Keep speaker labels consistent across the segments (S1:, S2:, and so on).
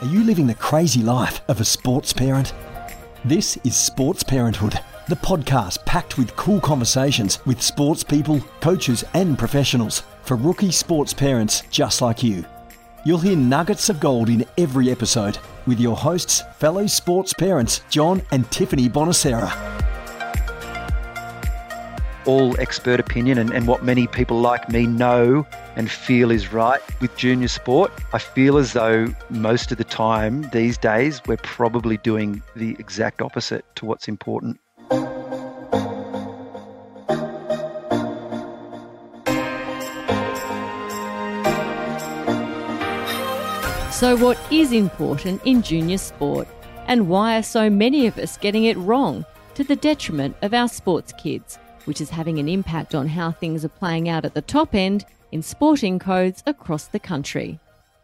S1: Are you living the crazy life of a sports parent? This is Sports Parenthood, the podcast packed with cool conversations with sports people, coaches, and professionals for rookie sports parents just like you. You'll hear nuggets of gold in every episode with your hosts, fellow sports parents John and Tiffany Bonacera
S2: all expert opinion and, and what many people like me know and feel is right with junior sport. I feel as though most of the time these days we're probably doing the exact opposite to what's important.
S3: So, what is important in junior sport, and why are so many of us getting it wrong to the detriment of our sports kids? Which is having an impact on how things are playing out at the top end in sporting codes across the country.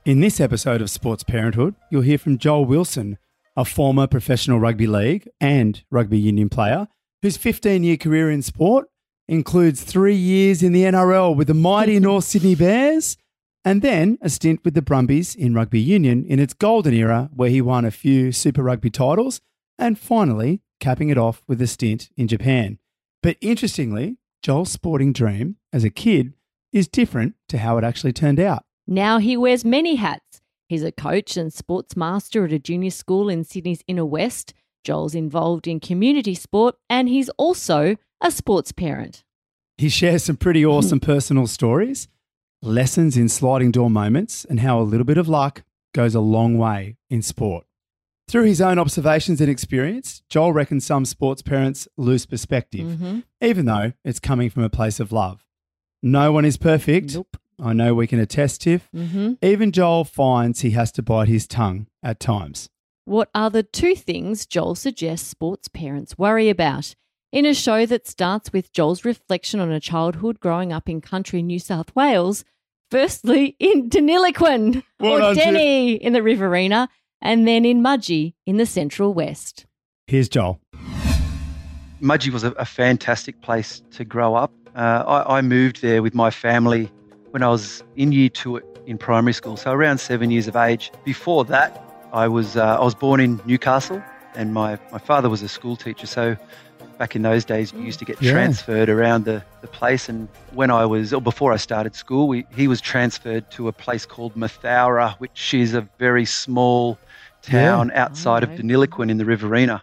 S4: In this episode of Sports Parenthood, you'll hear from Joel Wilson, a former professional rugby league and rugby union player whose 15 year career in sport includes three years in the NRL with the mighty North Sydney Bears and then a stint with the Brumbies in rugby union in its golden era where he won a few Super Rugby titles and finally capping it off with a stint in Japan. But interestingly, Joel's sporting dream as a kid is different to how it actually turned out.
S3: Now he wears many hats. He's a coach and sports master at a junior school in Sydney's inner west. Joel's involved in community sport and he's also a sports parent.
S4: He shares some pretty awesome personal stories, lessons in sliding door moments, and how a little bit of luck goes a long way in sport. Through his own observations and experience, Joel reckons some sports parents lose perspective, mm-hmm. even though it's coming from a place of love. No one is perfect.
S3: Nope.
S4: I know we can attest, Tiff.
S3: Mm-hmm.
S4: Even Joel finds he has to bite his tongue at times.
S3: What are the two things Joel suggests sports parents worry about? In a show that starts with Joel's reflection on a childhood growing up in country New South Wales, firstly in Deniliquin or Denny in the Riverina, and then in Mudgee in the Central West.
S4: Here's Joel.
S2: Mudgee was a, a fantastic place to grow up. Uh, I, I, moved there with my family when I was in year two in primary school, so around seven years of age. Before that, I was uh, I was born in Newcastle, and my, my father was a school teacher. So back in those days, we used to get yeah. transferred around the, the place. And when I was, or before I started school, we, he was transferred to a place called Mathoura, which is a very small town yeah. outside oh, of Deniliquin in the Riverina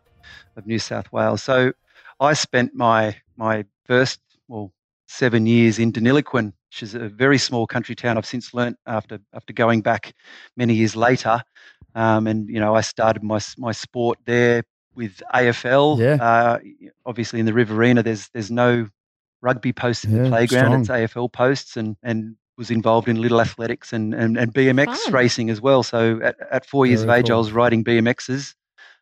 S2: of New South Wales. So I spent my my first well seven years in Deniliquin, which is a very small country town. I've since learnt after after going back many years later, um, and you know I started my my sport there with AFL.
S4: Yeah.
S2: Uh, obviously, in the Riverina, there's there's no rugby posts in yeah, the playground. Strong. It's AFL posts, and and was involved in little athletics and, and, and BMX Fun. racing as well. So at, at four years Very of age, cool. I was riding BMXs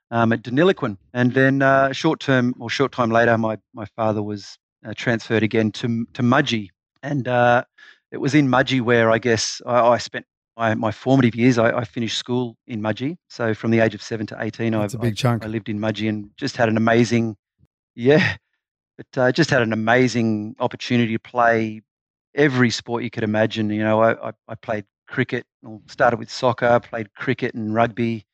S2: um, at Deniliquin. And then uh, short term or short time later, my, my father was uh, transferred again to, to Mudgee. And uh, it was in Mudgee where I guess I, I spent my, my formative years. I, I, finished school in Mudgee. So from the age of seven to 18,
S4: That's a big chunk.
S2: I lived in Mudgee and just had an amazing, yeah, but uh, just had an amazing opportunity to play every sport you could imagine. You know, I, I, I played cricket, started with soccer, played cricket and rugby,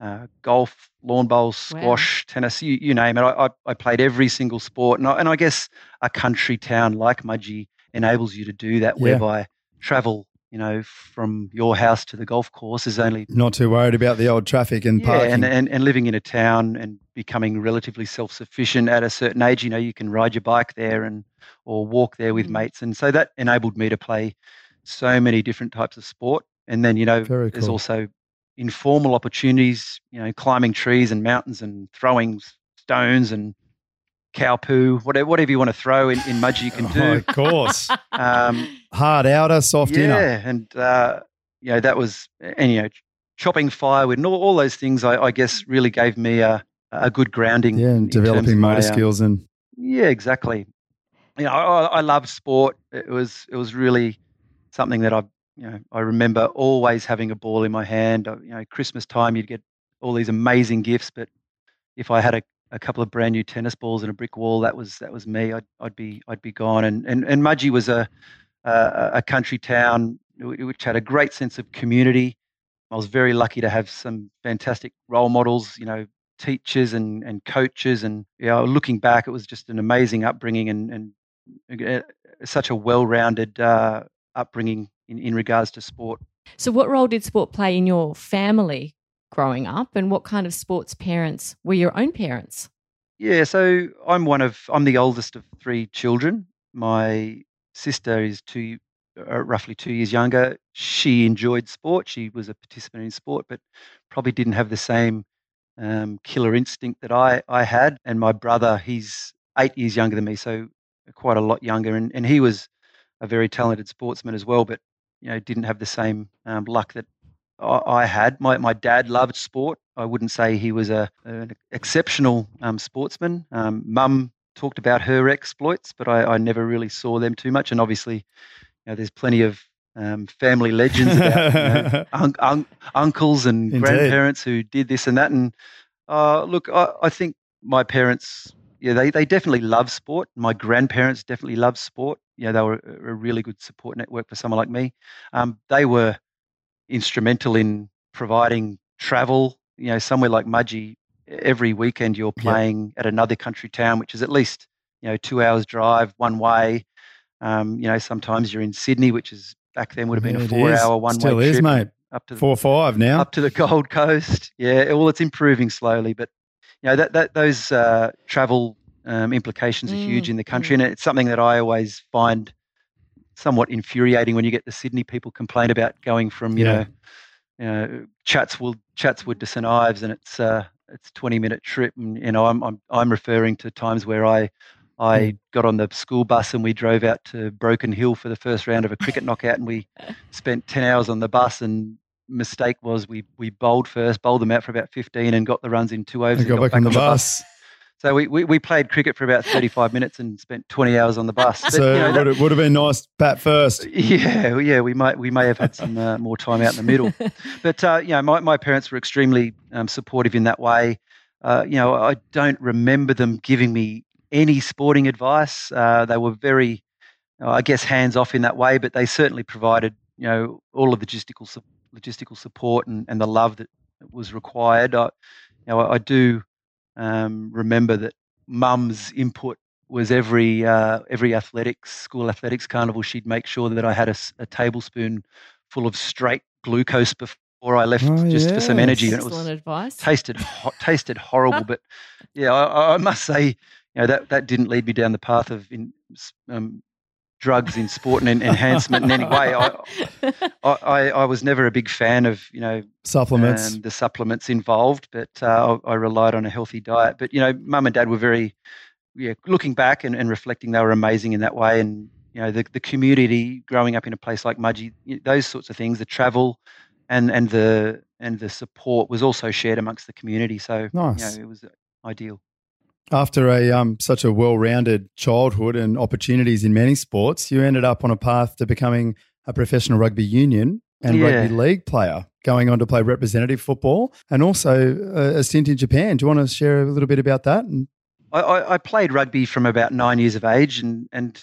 S2: uh, golf, lawn bowls, squash, wow. tennis, you, you, name it. I, I, played every single sport. And I, and I guess a country town like Mudgee enables you to do that, yeah. whereby travel you know, from your house to the golf course is only
S4: not too worried about the old traffic and
S2: yeah,
S4: parking.
S2: And, and, and living in a town and becoming relatively self sufficient at a certain age, you know, you can ride your bike there and or walk there with mm. mates. And so that enabled me to play so many different types of sport. And then, you know, there's also informal opportunities, you know, climbing trees and mountains and throwing stones and cow poo, whatever, whatever you want to throw in, in you can do.
S4: Oh, of course. um, Hard outer, soft
S2: yeah,
S4: inner.
S2: Yeah, and uh, you know that was, and you know, chopping firewood and all, all those things. I, I, guess really gave me a a good grounding.
S4: Yeah, and developing motor my, uh, skills and.
S2: Yeah, exactly. You know, I, I loved sport. It was it was really something that I you know I remember always having a ball in my hand. You know, Christmas time you'd get all these amazing gifts, but if I had a a couple of brand new tennis balls and a brick wall. That was that was me. I'd, I'd be I'd be gone. And and and Mudgee was a a, a country town which had a great sense of community. I was very lucky to have some fantastic role models, you know, teachers and, and coaches. And you know, looking back, it was just an amazing upbringing and, and uh, such a well rounded uh, upbringing in, in regards to sport.
S3: So, what role did sport play in your family growing up, and what kind of sports parents were your own parents?
S2: Yeah, so I'm one of I'm the oldest of three children. My sister is two, uh, roughly two years younger. She enjoyed sport. She was a participant in sport, but probably didn't have the same um, killer instinct that I I had. And my brother, he's eight years younger than me, so quite a lot younger, and, and he was a very talented sportsman as well, but you know didn't have the same um, luck that I, I, had. My my dad loved sport. I wouldn't say he was a an exceptional um, sportsman. Um, Mum talked about her exploits, but I, I, never really saw them too much. And obviously, you know, there's plenty of um, family legends about you know, un- un- uncles and Indeed. grandparents who did this and that. And uh, look, I, I think my parents yeah, they, they definitely love sport. My grandparents definitely love sport. Yeah, they were a really good support network for someone like me. Um, they were instrumental in providing travel. You know, somewhere like Mudgee, every weekend you're playing yep. at another country town, which is at least you know two hours drive one way. Um, you know, sometimes you're in Sydney, which is back then would have been yeah, a four-hour one-way
S4: Still is, mate. Up to four five now.
S2: Up to the Gold Coast. Yeah, well, it's improving slowly, but you know that, that those uh, travel um, implications are huge mm, in the country, mm. and it's something that I always find somewhat infuriating when you get the Sydney people complain about going from you yeah. know you know Chatswood Chatswood to St Ives, and it's uh, it's twenty minute trip, and you know I'm I'm I'm referring to times where I I mm. got on the school bus and we drove out to Broken Hill for the first round of a cricket knockout, and we spent ten hours on the bus and mistake was we we bowled first, bowled them out for about 15 and got the runs in two overs.
S4: And, got, got back, back on the, bus. bus.
S2: So we, we, we, played cricket for about 35 minutes and spent 20 hours on the bus.
S4: But, so you know, it would have been nice bat first.
S2: Yeah, yeah, we might we may have had some uh, more time out in the middle. But uh, you know, my, my parents were extremely um, supportive in that way. Uh, you know, I don't remember them giving me any sporting advice. Uh, they were very, I guess, hands off in that way, but they certainly provided you know all of the logistical logistical support and, and the love that was required. I, you know, I, I do um, remember that mum's input was every uh, every athletics school athletics carnival. She'd make sure that I had a, a tablespoon full of straight glucose before I left, oh, just yes. for some energy.
S3: And it was advice.
S2: tasted ho- tasted horrible, but yeah, I, I, must say, you know that that didn't lead me down the path of in, um, drugs in sport and enhancement in any way. I, I, I, was never a big fan of you know
S4: supplements,
S2: um, the supplements involved, but uh, I, I, relied on a healthy diet. But you know, mum and dad were very, yeah, looking back and, and reflecting, they were amazing in that way. And you know, the the community growing up in a place like Mudgee, those sorts of things, the travel, and and the and the support was also shared amongst the community. So nice. you know, it was ideal.
S4: After a um, such a well-rounded childhood and opportunities in many sports, you ended up on a path to becoming a professional rugby union and yeah. rugby league player, going on to play representative football and also a, a stint in Japan. Do you want to share a little bit about that? And-
S2: I, I, played rugby from about nine years of age, and and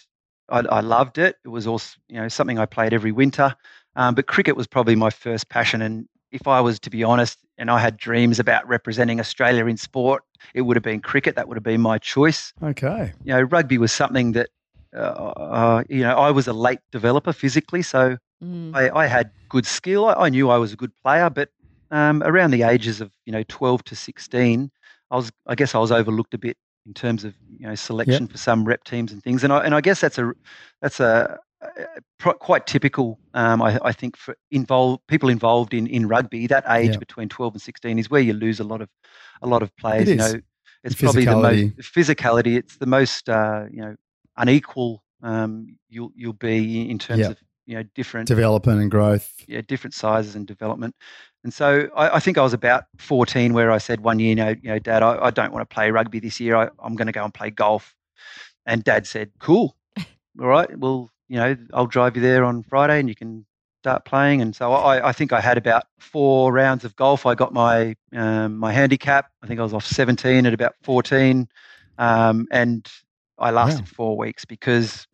S2: I, I loved it. It was also you know something I played every winter. Um, but cricket was probably my first passion, and if I was to be honest, and I had dreams about representing Australia in sport, it would have been cricket. That would have been my choice.
S4: Okay.
S2: You know, rugby was something that, uh, uh, you know, I was a late developer physically, so mm. I, I, had good skill. I, I, knew I was a good player, but um, around the ages of you know 12 to 16, I was, I guess, I was overlooked a bit in terms of you know selection yep. for some rep teams and things. And I and I guess that's a that's a quite typical, um, I, I, think, for involved people involved in, in rugby. That age yeah. between twelve and sixteen is where you lose a lot of a lot of players. You know, it's probably the most physicality. It's the most uh, you know unequal um, you'll you'll be in terms of you know different
S4: development and growth.
S2: Yeah, different sizes and development. And so I, I, think I was about 14 where I said one year, you know, you know Dad, I, I don't want to play rugby this year. I, I'm going to go and play golf. And Dad said, "Cool, all right, well, you know, I'll drive you there on Friday and you can start playing. And so I, I think I had about four rounds of golf. I got my um, my handicap. I think I was off 17 at about 14, um, and I lasted four weeks because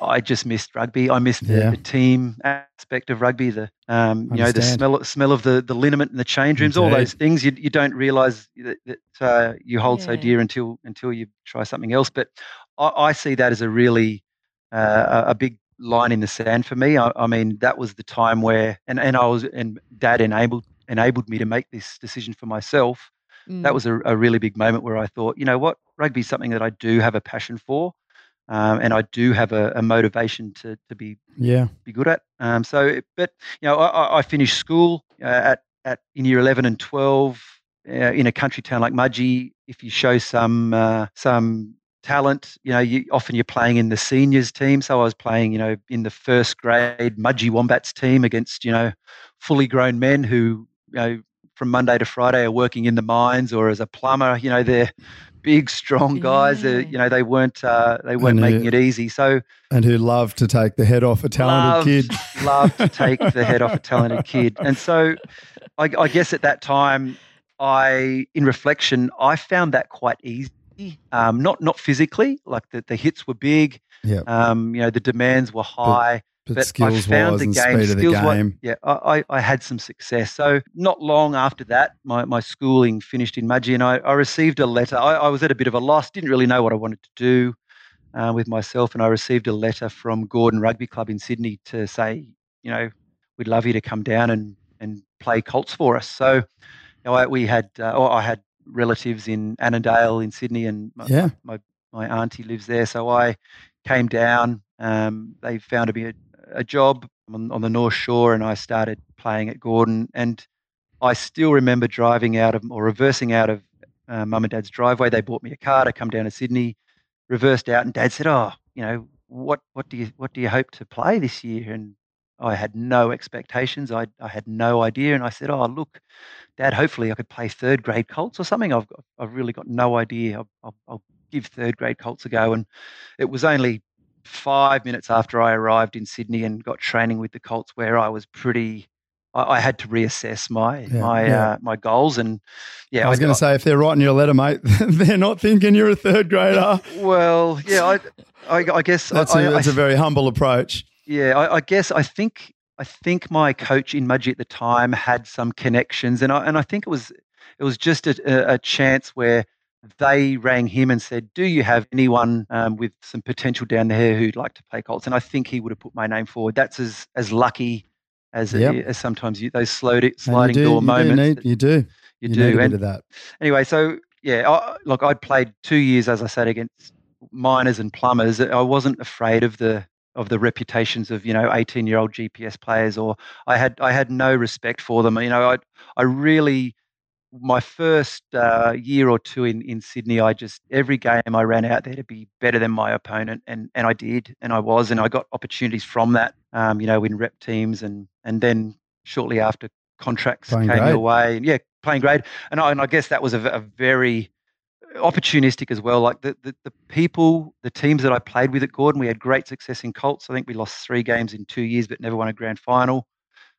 S2: I just missed rugby. I missed the,
S4: Yeah.
S2: the team aspect of rugby. The um, you know the
S4: Understand.
S2: smell smell of the the liniment and the change rooms. All those things you you don't realise that, that uh, you hold so dear until until you try something else. But I, I see that as a really uh, a a big line in the sand for me. I, I mean that was the time where and, and I was and Dad enabled enabled me to make this decision for myself
S3: Mm.
S2: that was a, a really big moment where I thought, you know what, rugby is something that I do have a passion for, um, and I do have a, a motivation to to be
S4: Yeah.
S2: be good at. Um, so, but you know, I, I- finished school uh, at at in year eleven and twelve uh, in a country town like Mudgee. If you show some uh, some talent, you know, you, often you're playing in the seniors team. So I was playing, you know, in the first grade Mudgee Wombats team against you know fully grown men who you know from Monday to Friday are working in the mines or as a plumber. You know, they're big, strong guys. They're,
S3: Yeah.
S2: you know, they weren't uh, they weren't
S4: And, uh,
S2: making it easy. So
S4: And who love to take the head off a talented
S2: Loved-
S4: kid.
S2: love to take the head off a talented kid. And so I, I guess at that time, I, in reflection, I found that quite easy. Um, not not physically, like the, the hits were big.
S4: Yeah.
S2: Um, you know, the demands were high.
S4: But,
S2: but I
S4: skills
S2: found
S4: wise
S2: the game,
S4: the
S2: skills wa-
S4: game.
S2: yeah, I, I, I had some success. So not long after that, my, my schooling finished in Mudgee, and I, I received a letter. I, I was at a bit of a loss, didn't really know what I wanted to do uh, with myself, and I received a letter from Gordon Rugby Club in Sydney to say, you know, we'd love you to come down and, and play Colts for us. So, you know, I, we had, uh, or I had relatives in Annandale in Sydney, and my,
S4: Yeah.
S2: my, my auntie lives there. So I came down. Um, they found me a, a job on, on the North Shore, and I started playing at Gordon. And I still remember driving out of or reversing out of uh, mum and dad's driveway. They bought me a car to come down to Sydney. Reversed out, and dad said, "Oh, you know, what what do you what do you hope to play this year?" And I had no expectations. I I had no idea, and I said, "Oh, look, Dad, hopefully I could play third grade Colts or something. I've got, I've really got no idea. I'll, I'll, I'll give third grade Colts a go." And it was only five minutes after I arrived in Sydney and got training with the Colts where I was pretty. I, I had to reassess my
S4: Yeah,
S2: my
S4: yeah.
S2: Uh, my goals, and yeah,
S4: I was going to say, if they're writing your letter, mate, they're not thinking you're a third grader.
S2: Well, yeah, I, I, I guess
S4: That's,
S2: I,
S4: a that's a very humble approach.
S2: Yeah, I, I guess I think I think my coach in Mudgee at the time had some connections, and I and I think it was it was just a, a, chance where they rang him and said, "Do you have anyone um, with some potential down there who'd like to play Colts?" And I think he would have put my name forward. That's as as lucky as
S4: Yep.
S2: as sometimes you, those slow sliding
S4: you do,
S2: door
S4: you do
S2: moments.
S4: need, you do.
S2: you,
S4: You
S2: do, and
S4: that.
S2: anyway, so yeah, I, look, I'd played two years, as I said, against miners and plumbers. I wasn't afraid of the of the reputations of you know 18 year old GPS players, or I had I had no respect for them. You know, I I really my first uh, year or two in, in Sydney, I just every game I ran out there to be better than my opponent, and and I did, and I was, and I got opportunities from that. Um, you know, in rep teams, and and then shortly after contracts
S4: Playing
S2: came your way, and yeah, playing grade, and I, and I guess that was a very opportunistic as well. Like the, the the people, the teams that I played with at Gordon, we had great success in Colts. I think we lost three games in two years, but never won a grand final.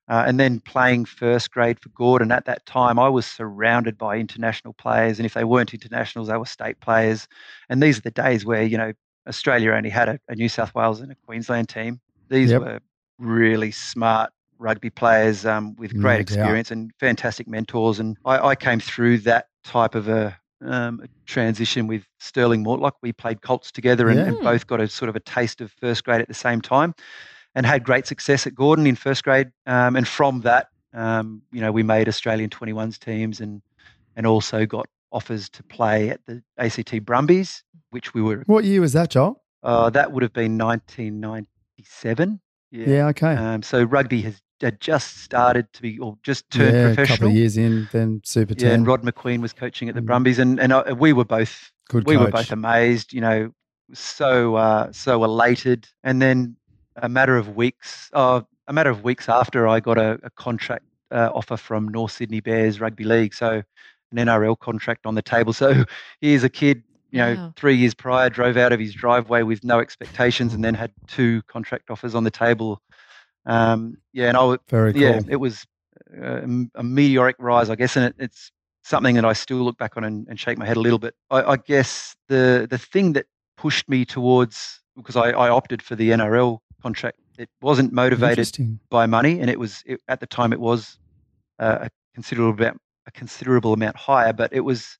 S2: Uh, and then playing first grade for Gordon at that time, I was surrounded by international players, and if they weren't internationals, they were state players. And these are the days where you know Australia only had a, a New South Wales and a Queensland team. These
S4: Yep.
S2: were really smart rugby players um, with great experience and fantastic mentors. And I, I came through that type of a, um, transition with Stirling Mortlock. We played Colts together and, and both got a sort of a taste of first grade at the same time and had great success at Gordon in first grade. Um, and from that, um, you know, we made Australian 21s teams and and also got offers to play at the ACT Brumbies, which we were.
S4: What year was that, Joel?
S2: Uh, that would have been 1997.
S4: Yeah, okay.
S2: Um, so rugby has had just started to be, or just turned
S4: yeah, a couple
S2: professional.
S4: of years in, then Super
S2: Yeah,
S4: 10.
S2: and Rod Macqueen was coaching at the
S4: Mm.
S2: Brumbies, and and uh, we were both
S4: Good
S2: we
S4: coach.
S2: were both amazed. You know, so uh, so elated. And then a matter of weeks, uh, a matter of weeks after, I got a, a contract uh, offer from North Sydney Bears Rugby League, so an NRL contract on the table. So here's a kid. You know,
S3: Wow.
S2: three years prior, drove out of his driveway with no expectations, and then had two contract offers on the table. Um, yeah, and I was
S4: Very cool.
S2: yeah, it was uh, a meteoric rise, I guess, and it, it's something that I still look back on and, and shake my head a little bit. I, I guess the the thing that pushed me towards because I, I opted for the NRL contract. It wasn't motivated by money, and it was it, at the time it was uh, a considerable amount, a considerable amount higher. But it was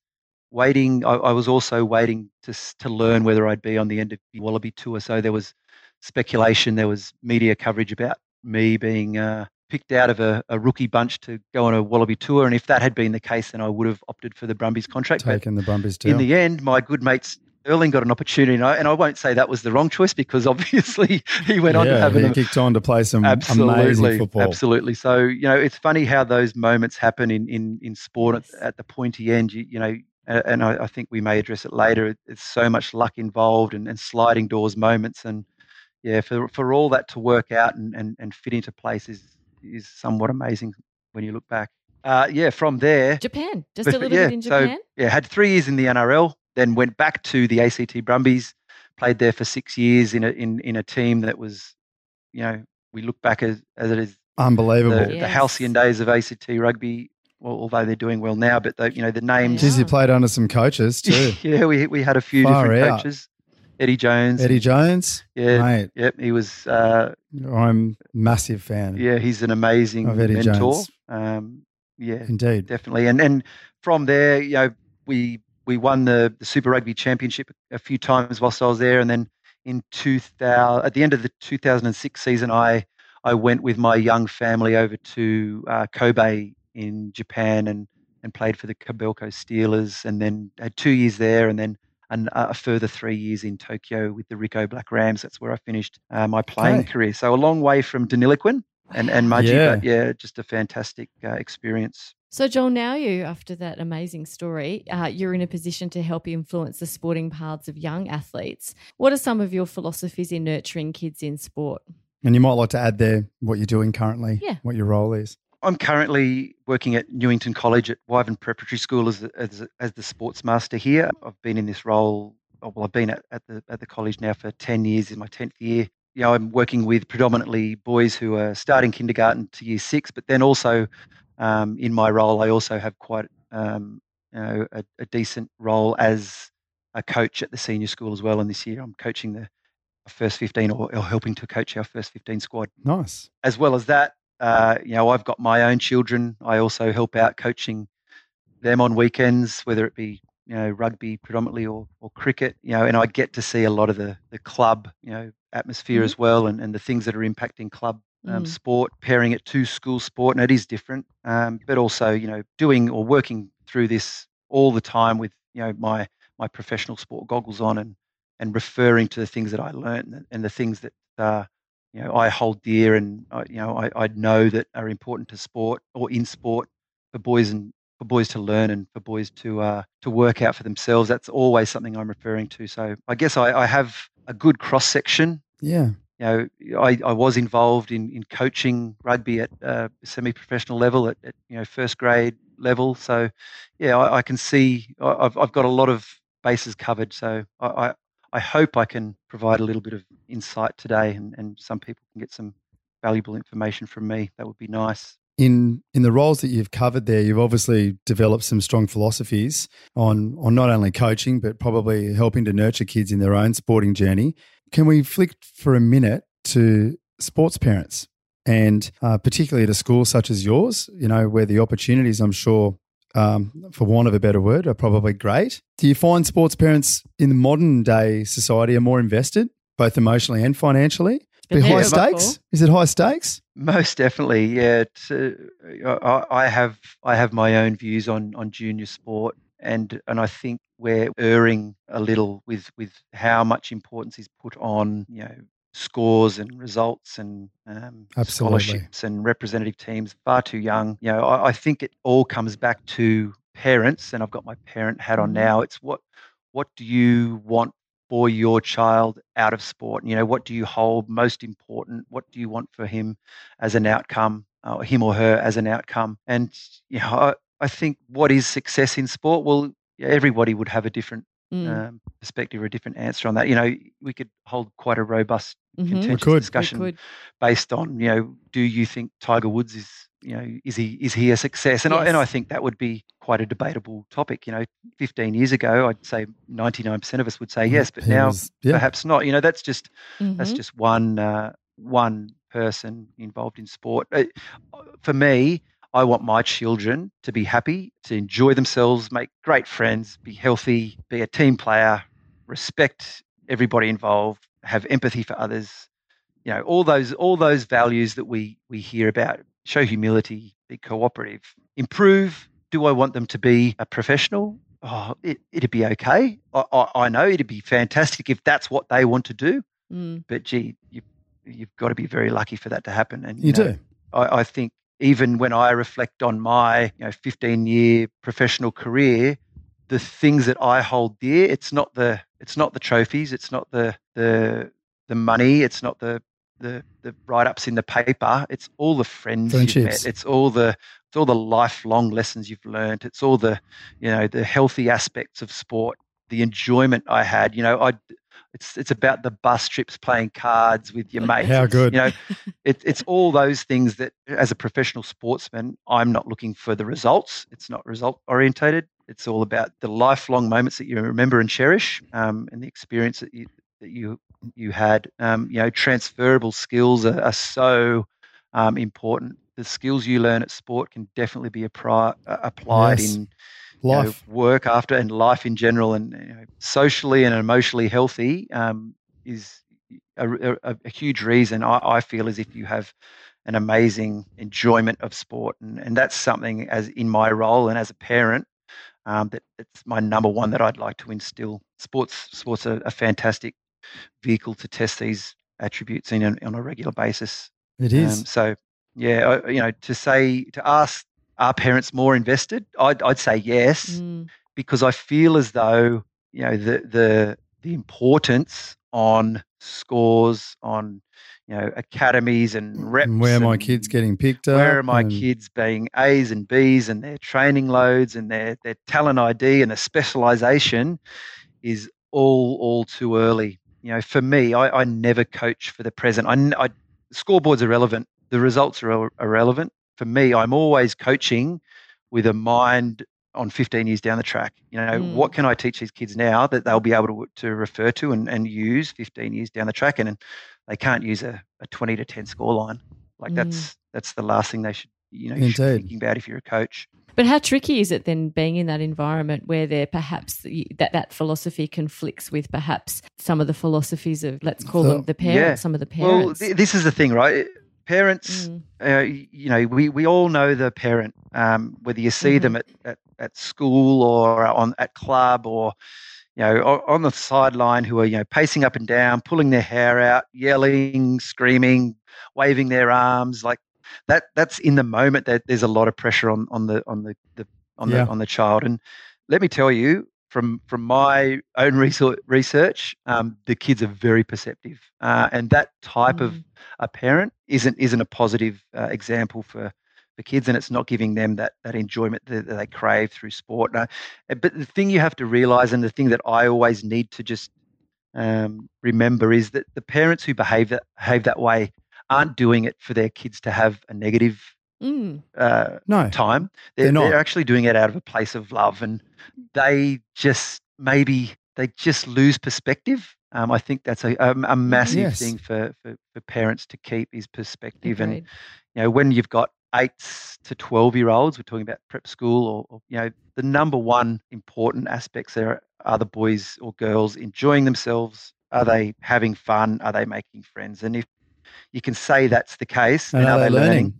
S2: waiting. I, I was also waiting to to learn whether I'd be on the end of the Wallaby tour. So there was speculation, there was media coverage about me being uh, picked out of a, a rookie bunch to go on a Wallaby tour. And if that had been the case, then I would have opted for the Brumbies contract.
S4: Taking the Brumbies deal.
S2: in the end, my good mate Stirling got an opportunity, and I, and I won't say that was the wrong choice because obviously he went on to
S4: yeah,
S2: have
S4: he
S2: an
S4: kicked on to play some
S2: absolutely,
S4: amazing football.
S2: absolutely. So you know, it's funny how those moments happen in in in sport at, at the pointy end. You, you know, and I, I think we may address it later. It's so much luck involved and, and sliding doors moments, and yeah, for for all that to work out and and, and fit into place is is somewhat amazing when you look back. Uh, yeah, from there,
S3: Japan, just a little
S2: yeah,
S3: bit in
S2: so-
S3: Japan.
S2: yeah, had three years in the NRL, then went back to the ACT Brumbies, played there for six years in a in, in a team that was, you know, we look back as, as it is
S4: Unbelievable.
S2: the, the halcyon days of ACT rugby. Well, although they're doing well now, but the, you know the names.
S3: Yeah.
S4: Jeez, he played under some coaches too.
S2: yeah, we we had a few
S4: Far
S2: different
S4: out.
S2: coaches. Eddie Jones.
S4: Eddie Jones,
S2: yeah,
S4: mate,
S2: yep. He was. Uh,
S4: I'm massive fan.
S2: yeah, he's an amazing
S4: Of Eddie
S2: mentor.
S4: Jones.
S2: Um, yeah,
S4: Indeed.
S2: definitely. And and from there, you know, we we won the, the Super Rugby Championship a few times whilst I was there, and then in 2000, at the end of the 2006 season, I I went with my young family over to uh, Kobe in Japan and and played for the Kobelco Steelers, and then had two years there, and then. An- a further three years in Tokyo with the Ricoh Black Rams. That's where I finished uh, my playing
S4: Okay.
S2: career. So a long way from Deniliquin and, and Mudgee,
S4: Yeah.
S2: but yeah, just a fantastic uh, experience.
S3: So, Joel, now you, after that amazing story, uh, you're in a position to help influence the sporting paths of young athletes. What are some of your philosophies in nurturing kids in sport?
S4: And you might like to add there what you're doing currently,
S3: Yeah.
S4: what your role is.
S2: I'm currently working at Newington College at Wyvern Preparatory School as, the- as, as the sports master here. I've been in this role, oh, well, I've been at, at, the, at the college now for 10 years, in my 10th year. You know, I'm working with predominantly boys who are starting kindergarten to year six, but then also um, in my role, I also have quite um, you know, a, a decent role as a coach at the senior school as well. And this year I'm coaching the first 15 or, or helping to coach our first 15 squad
S4: Nice.
S2: as well as that, uh, you know, I've got my own children. I also help out coaching them on weekends, whether it be you know rugby predominantly or, or cricket. You know, and I get to see a lot of the the club you know atmosphere
S3: Mhm.
S2: as well, and, and the things that are impacting club um,
S3: Mm.
S2: sport, pairing it to school sport, and it is different. Um, but also, you know, doing or working through this all the time with you know my my professional sport goggles on and and referring to the things that I learned and, and the things that uh, you know I hold dear and I, you know I, I know that are important to sport or in sport for boys and for boys to learn and for boys to uh, to work out for themselves. That's always something I'm referring to. So I guess I, I have a good cross section
S4: Yeah.
S2: you know, I, I was involved in, in coaching rugby at uh, semi-professional level at, at you know first grade level. So, yeah, I, I can see I- I've I've got a lot of bases covered. So I, I hope I can provide a little bit of insight today, and, and some people can get some valuable information from me. That would be nice.
S4: In in the roles that you've covered there, you've obviously developed some strong philosophies on on not only coaching but probably helping to nurture kids in their own sporting journey. Can we flick for a minute to sports parents and uh, particularly at a school such as yours, you know, where the opportunities, I'm sure, um, for want of a better word, are probably great. Do you find sports parents in the modern day society are more invested, both emotionally and financially? Be high
S3: before.
S4: stakes? Is it high stakes?
S2: Most definitely, yeah. To, I, I have I have my own views on on junior sport, and and I think we're erring a little with with how much importance is put on you know scores and results and um, scholarships and representative teams. Far too young. You know, I, I think it all comes back to parents, and I've got my parent hat on
S3: Mhm.
S2: now. It's what what do you want for your child out of sport? You know, what do you hold most important? What do you want for him as an outcome, uh, him or her as an outcome? And you know, I, I think what is success in sport? Well, everybody would have a different
S3: Mm.
S2: um, perspective or a different answer on that. You know, we could hold quite a robust,
S3: Mhm.
S2: contentious
S4: could. We
S3: We
S2: discussion
S3: could.
S2: based on you know, do you think Tiger Woods is you know is he is he a success? And I and I think that would be quite a debatable topic. You know, 15 years ago, I'd say 99% of us would say yes, but now
S4: was- yeah.
S2: perhaps not. You know, that's just that's
S3: Mhm.
S2: just one uh, one person involved in sport. Uh, For me, I want my children to be happy, to enjoy themselves, make great friends, be healthy, be a team player, respect everybody involved, have empathy for others. You know, all those all those values that we we hear about. Show humility, be cooperative, improve. Do I want them to be a professional? Oh, it, it'd be okay. I, I, I know it'd be fantastic if that's what they want to do
S3: Mm.
S2: but gee, you, you've got to be very lucky for that to happen. And
S4: You
S2: know,
S4: do.
S2: I, I think even when I reflect on my you know 15 year professional career, the things that I hold dear, it's not the it's not the trophies, it's not the the the money, it's not the the the write ups in the paper. It's all the friends you've met. It's all the it's all the lifelong lessons you've learned. It's all the you know the healthy aspects of sport, the enjoyment I had. You know, I it's it's about the bus trips, playing cards with your uh, mates.
S4: How good.
S2: You know, it, it's all those things that, as a professional sportsman, I'm not looking for the results. It's not result orientated. It's all about the lifelong moments that you remember and cherish, um, and the experience that you that you you had. Um, you know, transferable skills are, are so um, important. The skills you learn at sport can definitely be appri- uh, applied
S4: Yes.
S2: in you know,
S4: Life.
S2: work after and life in general and you know, socially and emotionally healthy um, is a, a, a huge reason I, I feel as if you have an amazing enjoyment of sport and, and that's something as in my role and as a parent um, that it's my number one that I'd like to instill sports sports are a fantastic vehicle to test these attributes in on, on a regular basis
S4: It is.
S2: um, so, yeah, I, you know, to say to ask, are parents more invested? I'd, I'd say yes,
S3: Mm.
S2: because I feel as though you know the the the importance on scores, on you know academies and reps.
S4: And where are my kids getting picked up?
S2: Where are my
S4: and-
S2: kids being A's and B's and their training loads and their their talent ID and the specialization is all all too early. You know, for me, I, I never coach for the present. I, I scoreboards are relevant. The results are irrelevant. For me, I'm always coaching with a mind on 15 years down the track. You know,
S3: Mm.
S2: what can I teach these kids now that they'll be able to, to refer to and, and use 15 years down the track? And, and they can't use a, a 20 to 10 score line. Like
S3: Mm.
S2: that's that's the last thing they should you know you should be thinking about if you're a coach.
S3: But how tricky is it then being in that environment where there perhaps that that philosophy conflicts with perhaps some of the philosophies of let's call
S4: So-
S3: them the parents,
S2: Yeah.
S3: some of the
S2: Well,
S3: parents.
S2: th- this is the thing, right? Parents,
S3: Mm.
S2: uh, you know, we, we all know the parent, um, whether you see them at, at, at school or on at club or, you know, on the sideline who are, you know, pacing up and down, pulling their hair out, yelling, screaming, waving their arms. Like that, that's in the moment that there's a lot of pressure on, on the, on the, the, on
S4: Yeah.
S2: the, on the child. And let me tell you, from from my own research, um, the kids are very perceptive, uh, and that type of
S3: Mm.
S2: a parent isn't isn't a positive uh, example for for kids, and it's not giving them that that enjoyment that, that they crave through sport. Uh, but the thing you have to realize, and the thing that I always need to just um, remember, is that the parents who behave that behave that way aren't doing it for their kids to have a negative
S3: Mm.
S2: uh,
S4: No.
S2: time.
S4: They're
S2: They're,
S4: not.
S2: they're actually doing it out of a place of love, and they just maybe they just lose perspective. Um, I think that's a, a, a massive
S4: Yes.
S2: thing for, for, for parents to keep is perspective. And you know, when you've got eight to twelve year olds, we're talking about prep school, or, or you know, the number one important aspects there are the boys or girls enjoying themselves. Are they having fun? Are they making friends? And if you can say that's the case,
S4: And
S2: then
S4: are they learning?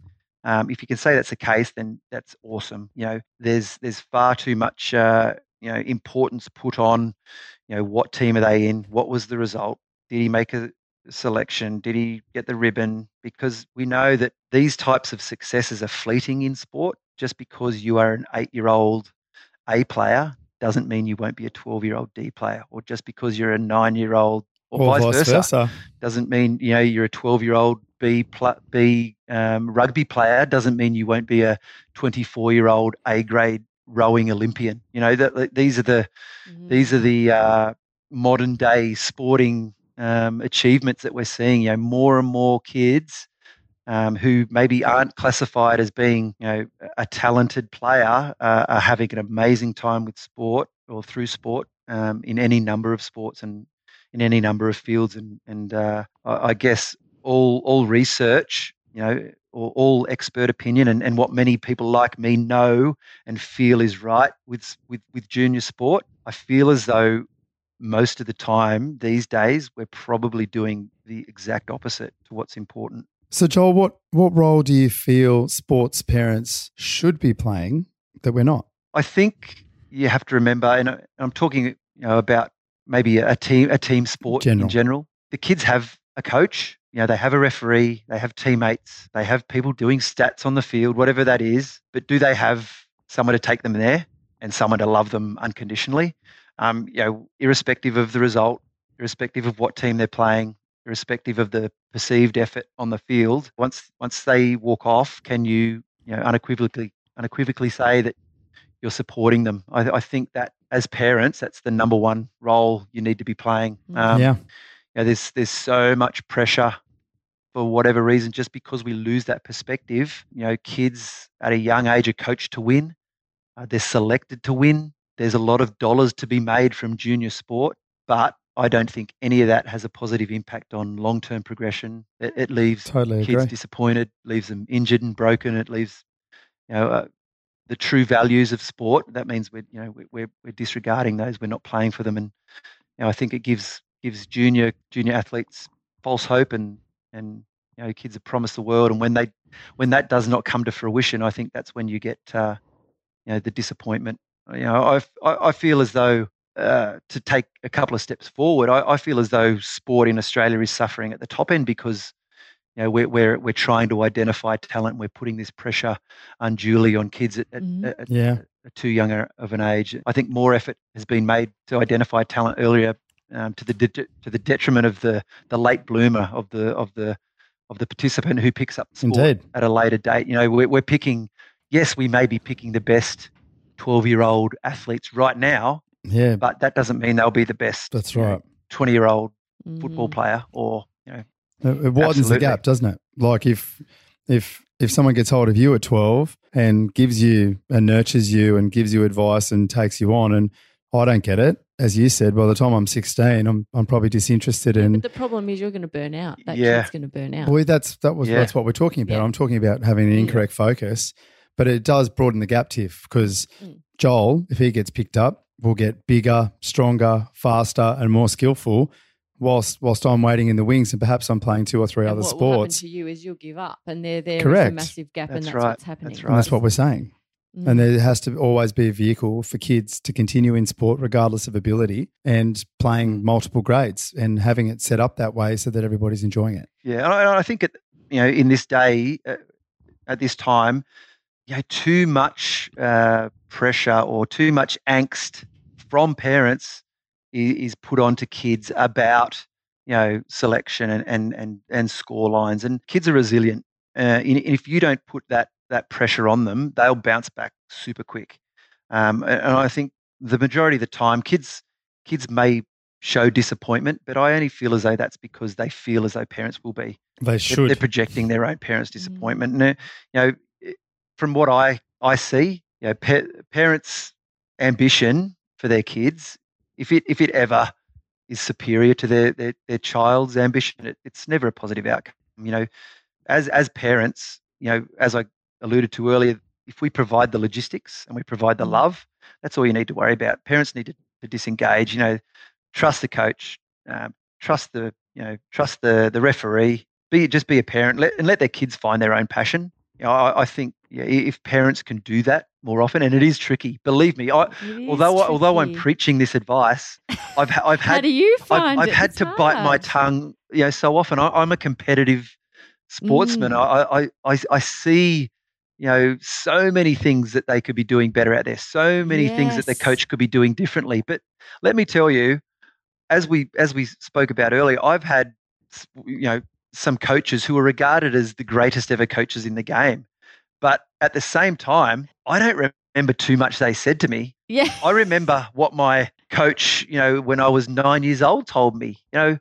S2: um, if you can say that's the case, then that's awesome. You know, there's there's far too much uh, you know importance put on. You know, what team are they in? What was the result? Did he make a selection? Did he get the ribbon? Because we know that these types of successes are fleeting in sport. Just because you are an eight-year-old A player doesn't mean you won't be a 12-year-old D player, or just because you're a nine-year-old or, vice, versa doesn't mean you know you're a 12 year old B pl- B um, rugby player doesn't mean you won't be a 24 year old A grade rowing Olympian. You know that that these are the
S3: Mm.
S2: these are the uh, modern day sporting um, achievements that we're seeing. You know more and more kids um, who maybe aren't classified as being, you know, a talented player uh, are having an amazing time with sport or through sport um, in any number of sports and in any number of fields. And and uh, I, guess all all research, you know, or all expert opinion and, and what many people like me know and feel is right with with with junior sport. I feel as though most of the time these days we're probably doing the exact opposite to what's important.
S4: So, Joel, what, what role do you feel sports parents should be playing that we're not?
S2: I think you have to remember, and I'm talking you know, about maybe a team a team sport general. in general. The kids have a coach, you know, they have a referee, they have teammates, they have people doing stats on the field, whatever that is. But do they have someone to take them there and someone to love them unconditionally? Um, you know, irrespective of the result, irrespective of what team they're playing, irrespective of the perceived effort on the field. Once once they walk off, can you you know unequivocally unequivocally say that you're supporting them? I, I think that as parents, that's the number one role you need to be playing.
S4: Mm. Um, yeah.
S2: You know, there's there's so much pressure for whatever reason, just because we lose that perspective. You know, kids at a young age are coached to win. Uh, they're selected to win. There's a lot of dollars to be made from junior sport, but I don't think any of that has a positive impact on long term progression. It, it leaves
S4: totally
S2: kids
S4: agree.
S2: disappointed, leaves them injured and broken. It leaves, you know, uh, the true values of sport. That means we're, you know, we're, we're disregarding those. We're not playing for them, and you know, I think it gives gives junior junior athletes false hope, and and you know, kids are promised the world, and when they when that does not come to fruition, I think that's when you get, uh, you know, the disappointment. You know, I I, I feel as though uh, to take a couple of steps forward, I, I, feel as though sport in Australia is suffering at the top end because you know we're we're, we're trying to identify talent. We're putting this pressure unduly on kids at,
S4: mm-hmm.
S2: at, at,
S4: yeah.
S2: at, too young of an age. I think more effort has been made to identify talent earlier, um, to the de- to the detriment of the the late bloomer of the of the of the participant who picks up sport
S4: Indeed.
S2: at a later date. You know, we're, we're picking. Yes, we may be picking the best 12 year old athletes right now,
S4: yeah.
S2: But that doesn't mean they'll be the best.
S4: That's right.
S2: Twenty year old football mm. player, or you know,
S4: it, it widens absolutely. the gap, doesn't it? Like if if if someone gets hold of you at twelve and gives you and nurtures you and gives you advice and takes you on, and I don't get it. As you said, by the time I'm 16, I'm I'm probably disinterested in.
S3: But the problem is you're going to burn out. That yeah. kid's going to burn out.
S4: Well, that's that was yeah. that's what we're talking about. Yeah. I'm talking about having an incorrect focus, but it does broaden the gap, Tiff, because mm. Joel, if he gets picked up, will get bigger, stronger, faster, and more skillful. Whilst whilst I'm waiting in the wings, and perhaps I'm playing two or three
S3: and
S4: other
S3: what
S4: sports.
S3: Will happen to you is you'll give up, and there there
S4: Correct.
S3: is a massive gap,
S2: that's
S3: and that's
S2: right.
S3: what's happening.
S2: That's right.
S4: And that's what we're saying. Mm. And there has to always be a vehicle for kids to continue in sport, regardless of ability, and playing multiple grades and having it set up that way so that everybody's enjoying it.
S2: Yeah, and I, I think it, you know, in this day, uh, at this time, you know, too much uh, pressure or too much angst from parents is, is put onto kids about you know selection and and and, and score lines. And kids are resilient uh, and if you don't put that that pressure on them they'll bounce back super quick. Um, and i think the majority of the time kids kids may show disappointment but i only feel as though that's because they feel as though parents will be.
S4: They should
S2: they're, they're projecting their own parents disappointment. Mm. and uh, you know from what i i see you know pa- parents ambition for their kids, if it if it ever is superior to their their, their child's ambition, it, it's never a positive outcome. You know, as as parents, you know, as I alluded to earlier, if we provide the logistics and we provide the mm. love, that's all you need to worry about. Parents need to, to disengage. You know, trust the coach, uh, trust the you know, trust the the referee. Be just be a parent let, and let their kids find their own passion. You know, I, I think yeah, if parents can do that more often, and it is tricky. Believe me, I, although
S3: tricky.
S2: although I'm preaching this advice, I've I've had
S3: How do you find
S2: I've, I've had to
S3: hard.
S2: bite my tongue. You know, so often I, am a competitive sportsman. Mm. I, I I I see you know so many things that they could be doing better out there. So many
S3: yes.
S2: things that the coach could be doing differently. But let me tell you, as we as we spoke about earlier, I've had you know some coaches who are regarded as the greatest ever coaches in the game but at the same time, I don't remember too much they said to me.
S3: Yeah.
S2: I remember what my coach, you know, when I was nine years old told me. You know,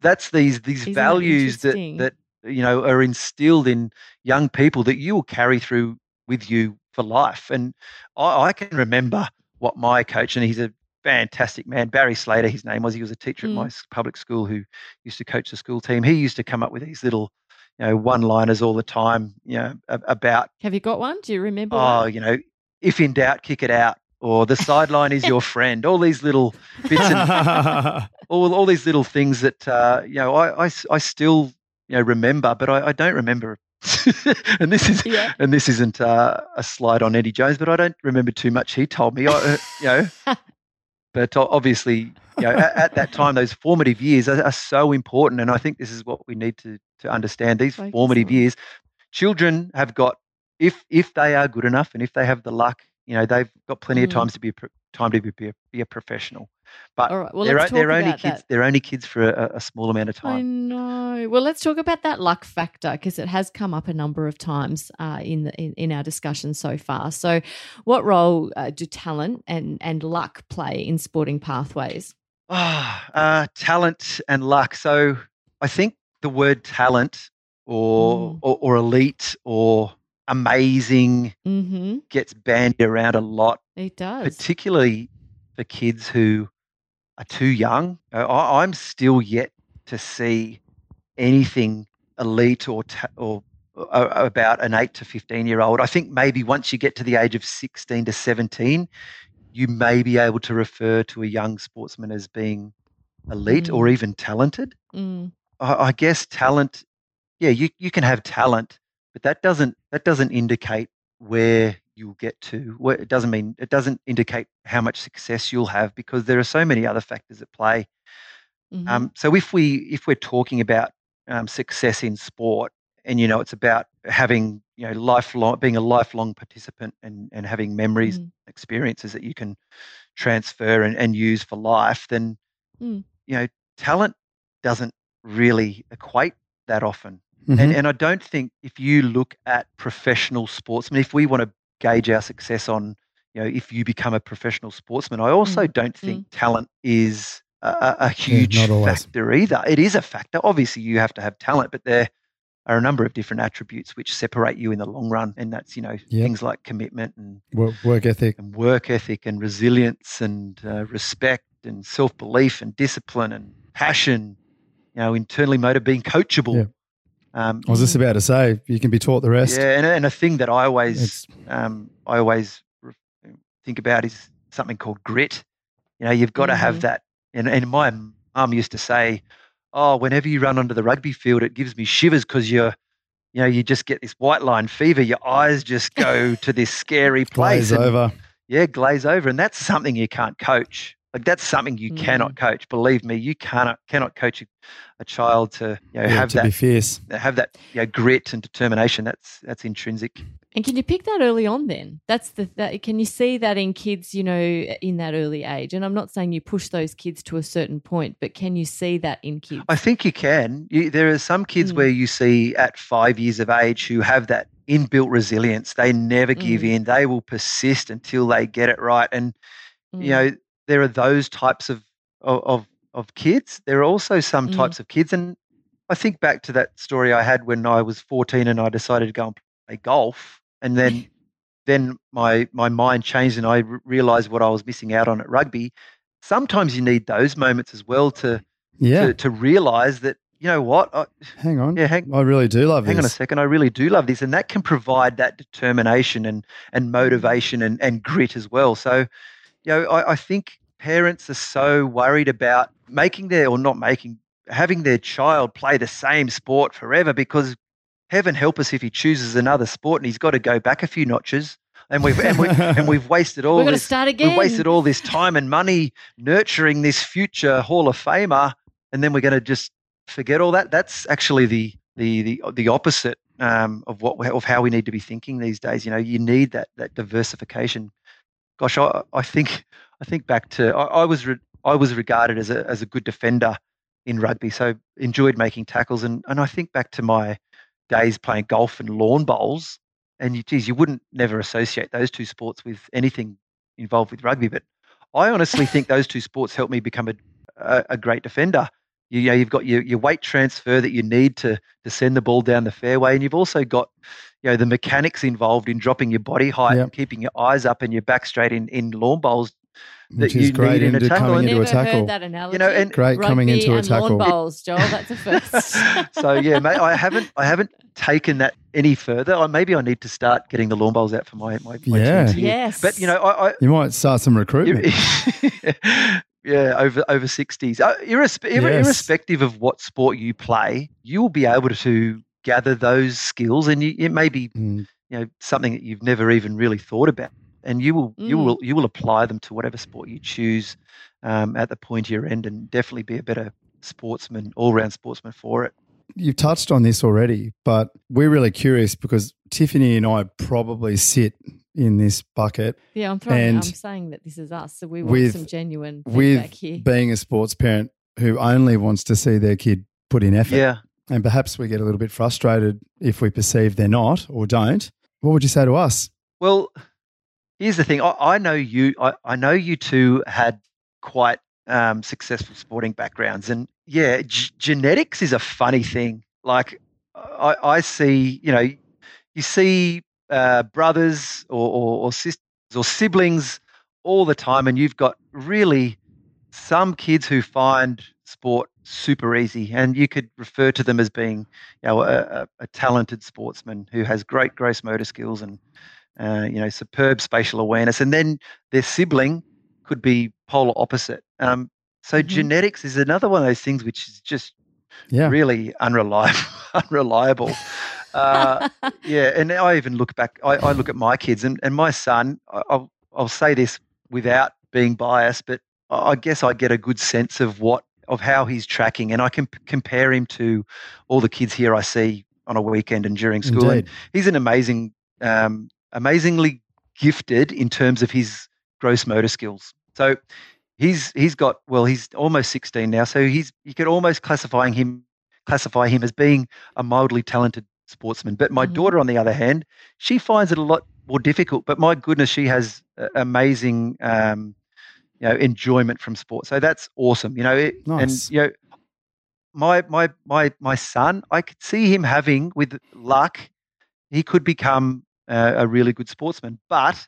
S2: that's these these
S3: Isn't
S2: values that that you know, are instilled in young people that you will carry through with you for life. And I, I can remember what my coach, and he's a fantastic man, Barry Slater, his name was. He was a teacher mm. at my public school who used to coach the school team. He used to come up with these little you know, one-liners all the time, you know, about.
S3: Have you got one? Do you remember?
S2: Oh,
S3: one?
S2: you know, if in doubt, kick it out, or the sideline is your friend. All these little bits and all all these little things that uh, you know, I, I, I still you know remember, but I, I don't remember. and this is yeah. and this isn't uh, a slide on Eddie Jones, but I don't remember too much he told me. I, uh, you know, but obviously, you know, at, at, that time, those formative years are, are, so important, and I think this is what we need to to understand. These Focus formative on. years, children have got if if they are good enough and if they have the luck, you know, they've got plenty mm. of times to be a, time to be a, be a professional. But well, they're, they're only kids. That. They're only kids for a, a, small amount of time. I
S3: know. Well, let's talk about that luck factor because it has come up a number of times uh, in, the, in, in our discussion so far. So, what role uh, do talent and and luck play in sporting pathways?
S2: Oh, uh, talent and luck. So, I think the word talent or mm. or, or, elite or amazing mm-hmm. gets bandied around a lot.
S3: It does,
S2: particularly for kids who are too young. I, am still yet to see anything elite or ta- or uh, about an eight to fifteen year old. I think maybe once you get to the age of sixteen to seventeen, you may be able to refer to a young sportsman as being elite mm. or even talented. Mm. I, I guess talent, yeah, you you can have talent, but that doesn't that doesn't indicate where you'll get to. Well, It doesn't mean it doesn't indicate how much success you'll have because there are so many other factors at play. Mm-hmm. Um, so if we if we're talking about um, success in sport, and you know it's about having you know lifelong being a lifelong participant and and having memories, mm. experiences that you can transfer and, and use for life, then mm. you know talent doesn't really equate that often. Mm-hmm. And, and I don't think if you look at professional sportsmen, if we want to gauge our success on, you know, if you become a professional sportsman. I also mm. don't think mm. talent is a, a huge yeah, factor either. It is a factor. Obviously, you have to have talent, but there are a number of different attributes which separate you in the long run, and that's you know yep. things like commitment and
S4: work, work, ethic,
S2: and work ethic, and resilience, and uh, respect, and self belief, and discipline, and passion. You know, internally motivated, being coachable.
S4: Um, I was just about to say you can be taught the rest.
S2: Yeah, and, and a thing that I always um, I always think about is something called grit. You know, you've got mm-hmm. to have that. And, and my mum used to say, "Oh, whenever you run onto the rugby field, it gives me shivers because you're." You know, you just get this white line fever. Your eyes just go to this scary place.
S4: Glaze and, over.
S2: Yeah, glaze over. And that's something you can't coach. Like that's something you mm. cannot coach. Believe me, you cannot cannot coach a, a child to you know yeah, have
S4: to
S2: that
S4: be fierce,
S2: have that you know, grit and determination. That's that's intrinsic.
S3: And can you pick that early on? Then that's the that, can you see that in kids? You know, in that early age. And I'm not saying you push those kids to a certain point, but can you see that in kids?
S2: I think you can. You, there are some kids mm. where you see at five years of age who have that inbuilt resilience. They never give mm. in. They will persist until they get it right. And mm. you know there are those types of of of kids. There are also some mm. types of kids, and I think back to that story I had when I was 14 and I decided to go and play golf, and then then my my mind changed and I realized what I was missing out on at rugby. Sometimes you need those moments as well to yeah. to, to realize that you know what? I,
S4: hang on. Yeah, hang, I really do love
S2: hang
S4: this.
S2: Hang on a second. I really do love this. And that can provide that determination and, and motivation and, and grit as well. So you know, I, I think parents are so worried about making their or not making having their child play the same sport forever because heaven help us if he chooses another sport and he's got to go back a few notches. And we've and, we, and we've wasted all
S3: We've
S2: this
S3: start again.
S2: we've wasted all this time and money nurturing this future Hall of Famer and then we're going to just forget all that. That's actually the the the, the opposite um, of what of how we need to be thinking these days. You know you need that that diversification gosh, I, I think I think back to I, I was re, I was regarded as a as a good defender in rugby, so enjoyed making tackles, and and I think back to my days playing golf and lawn bowls, and you, geez, you wouldn't never associate those two sports with anything involved with rugby, but I honestly think those two sports helped me become a, a, a great defender. You, you know, you've got your, your weight transfer that you need to to send the ball down the fairway, and you've also got you know the mechanics involved in dropping your body height
S4: Yep.
S2: and keeping your eyes up and your back straight in in lawn bowls.
S4: Which
S2: that
S4: is
S2: you
S4: great
S2: need in a
S4: into
S2: tackle.
S4: coming
S2: And
S4: into a tackle.
S3: heard that analogy.
S2: You know, and
S4: Great coming
S3: Rugby
S4: into a tackle.
S3: Lawn bowls, Joel. That's a first.
S2: so yeah, mate, I haven't I haven't taken that any further. Or maybe I need to start getting the lawn bowls out for my my, my
S4: Yeah.
S3: yes.
S2: But you know, I, I
S4: You might start some recruitment.
S2: yeah, over over sixties. Uh, irrespe-
S4: Yes.
S2: Irrespective of what sport you play, you will be able to gather those skills, and you, it may be
S4: Mm.
S2: you know something that you've never even really thought about, and you will you
S3: Mm.
S2: will you will apply them to whatever sport you choose um, at the pointier end, and definitely be a better sportsman, all round sportsman for it.
S4: You've touched on this already, but we're really curious because Tiffany and I probably sit in this bucket
S3: yeah, I'm throwing.
S4: and
S3: I'm saying that this is us, so we want
S4: with-
S3: some genuine
S4: with
S3: feedback here.
S4: being a sports parent who only wants to see their kid put in effort.
S2: Yeah.
S4: And perhaps we get a little bit frustrated if we perceive they're not or don't. What would you say to us?
S2: Well, here's the thing. I, I know you. I, I know you two had quite um, successful sporting backgrounds, and yeah, g- genetics is a funny thing. Like I, I see, you know, you see uh, brothers or, or, or sisters or siblings all the time, and you've got really some kids who find sport super easy, and you could refer to them as being, you know, a, a, talented sportsman who has great gross motor skills and uh, you know, superb spatial awareness, and then their sibling could be polar opposite. Um, so
S3: Mhm.
S2: genetics is another one of those things which is just
S4: Yeah.
S2: really unreliable. unreliable. Uh, yeah, and I even look back. I, I look at my kids, and, and my son. I'll I'll say this without being biased, but I I guess I get a good sense of what of how he's tracking, and I can p- compare him to all the kids here I see on a weekend and during school. And he's an amazing, um, amazingly gifted in terms of his gross motor skills. So he's he's got well, he's almost sixteen now. So he's you could almost classifying him classify him as being a mildly talented sportsman. But my
S3: Mhm.
S2: daughter, on the other hand, she finds it a lot more difficult. But my goodness, she has amazing. Um, you know, enjoyment from sport. So that's awesome. You know, it,
S4: Nice.
S2: and you know, my my my my son, I could see him having with luck, he could become uh, a really good sportsman. But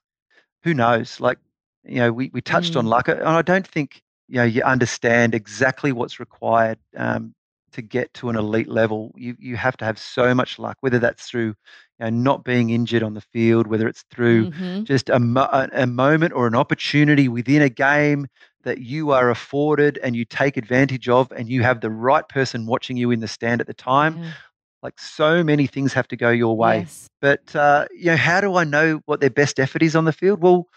S2: who knows? Like, you know, we, we touched on
S3: Mm.
S2: luck, and I don't think you know you understand exactly what's required um, to get to an elite level. You you have to have so much luck, whether that's through you know, not being injured on the field, whether it's through
S3: Mhm.
S2: just a, mo- a moment or an opportunity within a game that you are afforded and you take advantage of, and you have the right person watching you in the stand at the time.
S3: Yeah.
S2: Like so many things have to go your way.
S3: Yes.
S2: But uh, you know, how do I know what their best effort is on the field? Well,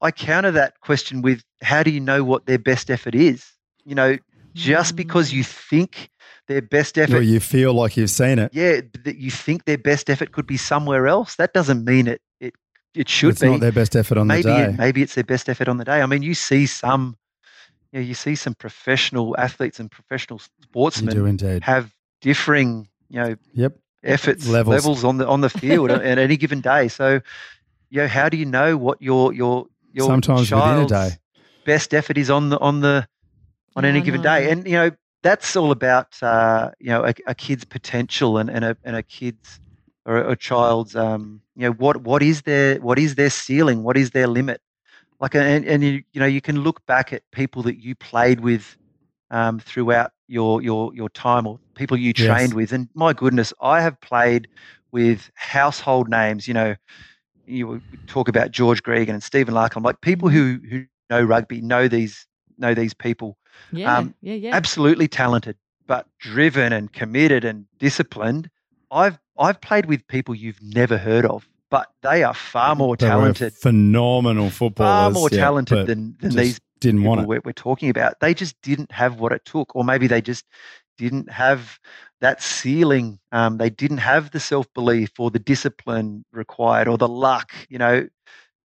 S2: I counter that question with how do you know what their best effort is? You know, just because
S3: Mm.
S2: you think their best effort
S4: Or you feel like you've seen it.
S2: yeah, that you think their best effort could be somewhere else. That doesn't mean it it it should
S4: it's
S2: be.
S4: not their best effort on
S2: maybe
S4: the day.
S2: It, maybe it's their best effort on the day. I mean, you see some, you know, you see some professional athletes and professional
S4: you
S2: sportsmen
S4: do indeed.
S2: have differing, you know,
S4: Yep.
S2: efforts
S4: Levels.
S2: levels, on the on the field at, any given day. So, you know, how do you know what your your your
S4: Sometimes within a day.
S2: best effort is on the on the on
S3: Yeah,
S2: any given day? And you know, that's all about uh, you know a, a kid's potential and, and a and a kid's or a, a child's um, you know what what is their what is their ceiling? What is their limit? Like and and you you know you can look back at people that you played with um, throughout your your your time or people you
S4: Yes.
S2: trained with. And my goodness, I have played with household names. You know, you talk about George Gregan and Stephen Larkham, like people who who know rugby, know these know these people.
S3: Yeah.
S2: um,
S3: yeah. Yeah.
S2: Absolutely talented, but driven and committed and disciplined. I've I've played with people you've never heard of, but they are far more
S4: They
S2: talented,
S4: phenomenal footballers.
S2: far more
S4: yeah,
S2: talented than than these
S4: didn't
S2: people
S4: want it.
S2: we're, we're talking about. They just didn't have what it took, or maybe they just didn't have that ceiling. Um, they didn't have the self belief or the discipline required or the luck, you know.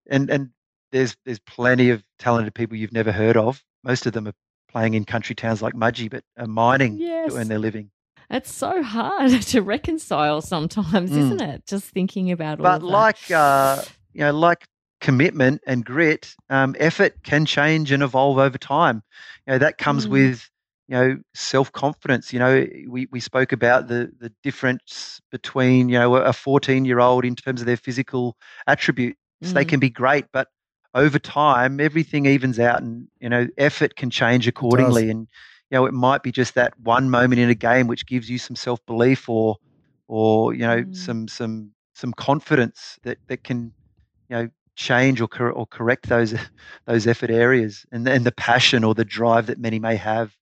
S2: And and there's there's plenty of talented people you've never heard of. Most of them are playing in country towns like Mudgee, but are mining
S3: Yes.
S2: to earn their living.
S3: It's so hard to reconcile sometimes,
S2: Mm.
S3: isn't it? Just thinking about all
S2: But like uh, you know, like commitment and grit, um, effort can change and evolve over time. You know, that comes
S3: Mm.
S2: with you know, self confidence. You know, we, we spoke about the the difference between you know a 14 year old in terms of their physical attributes. Mm. They can be great, but over time, everything evens out, and you know, effort can change accordingly. And you know, it might be just that one moment in a game which gives you some self belief, or or you know, mm. some some some confidence that that can you know change or cor- or correct those those effort areas and and the passion or the drive that many may have.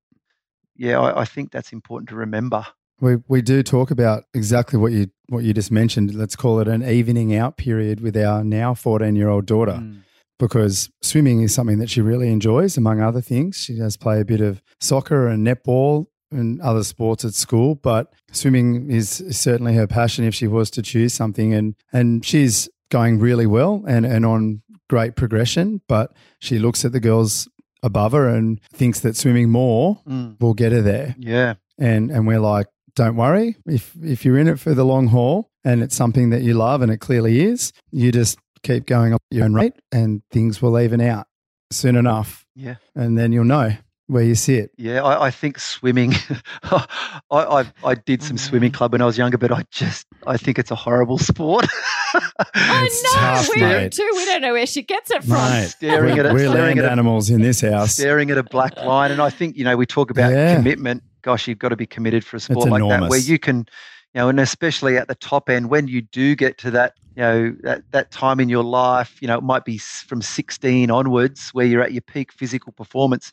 S2: Yeah, I, I think that's important to remember.
S4: We we do talk about exactly what you what you just mentioned. Let's call it an evening out period with our now fourteen year old daughter. Mm because swimming is something that she really enjoys, among other things. She does play a bit of soccer and netball and other sports at school, but swimming is certainly her passion if she was to choose something. And, and she's going really well and, and on great progression, but she looks at the girls above her and thinks that swimming more mm. will get her there.
S2: Yeah.
S4: And, and we're like, don't worry. If, if you're in it for the long haul and it's something that you love and it clearly is, you just keep going up your own rate and things will even out soon enough.
S2: Yeah.
S4: And then you'll know where you sit.
S2: Yeah, I, I think swimming. I, I, I did some swimming club when I was younger, but I just I think it's a horrible sport.
S3: I know tough, we mate. too. We don't know where she gets it from. Mate,
S2: staring
S4: we're,
S2: at it,
S4: we're
S2: staring
S4: at animals in this house.
S2: Staring at a black line, and I think you know we talk about yeah. commitment. Gosh, you've got to be committed for a sport like that, where you can you know, and especially at the top end, when you do get to that, you know, that, that time in your life, you know, it might be from 16 onwards where you're at your peak physical performance.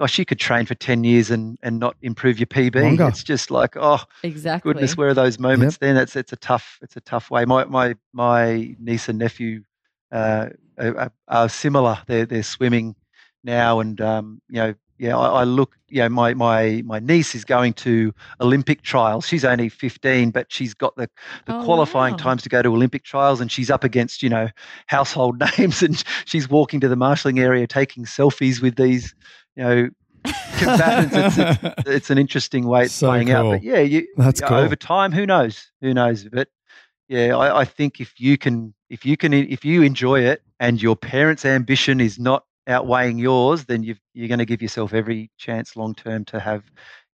S2: Gosh, you could train for 10 years and, and not improve your PB. Longer. It's just like, oh,
S3: exactly.
S2: Goodness, where are those moments yep. then? It's, it's a tough, it's a tough way. My, my, my niece and nephew uh, are, are, similar. They're, they're swimming now and, um, you know, yeah, I, I, look, you know, my, my, my niece is going to Olympic trials. She's only 15, but she's got the, the oh, qualifying wow. times to go to Olympic trials and she's up against, you know, household names and she's walking to the marshalling area taking selfies with these, you know, combatants. it's, it's, it's, an interesting way it's so playing cool. out. But yeah, you, That's cool. over time, who knows? Who knows? But yeah, I, I think if you can, if you can, if you enjoy it and your parents' ambition is not outweighing yours, then you are going to give yourself every chance long term to have,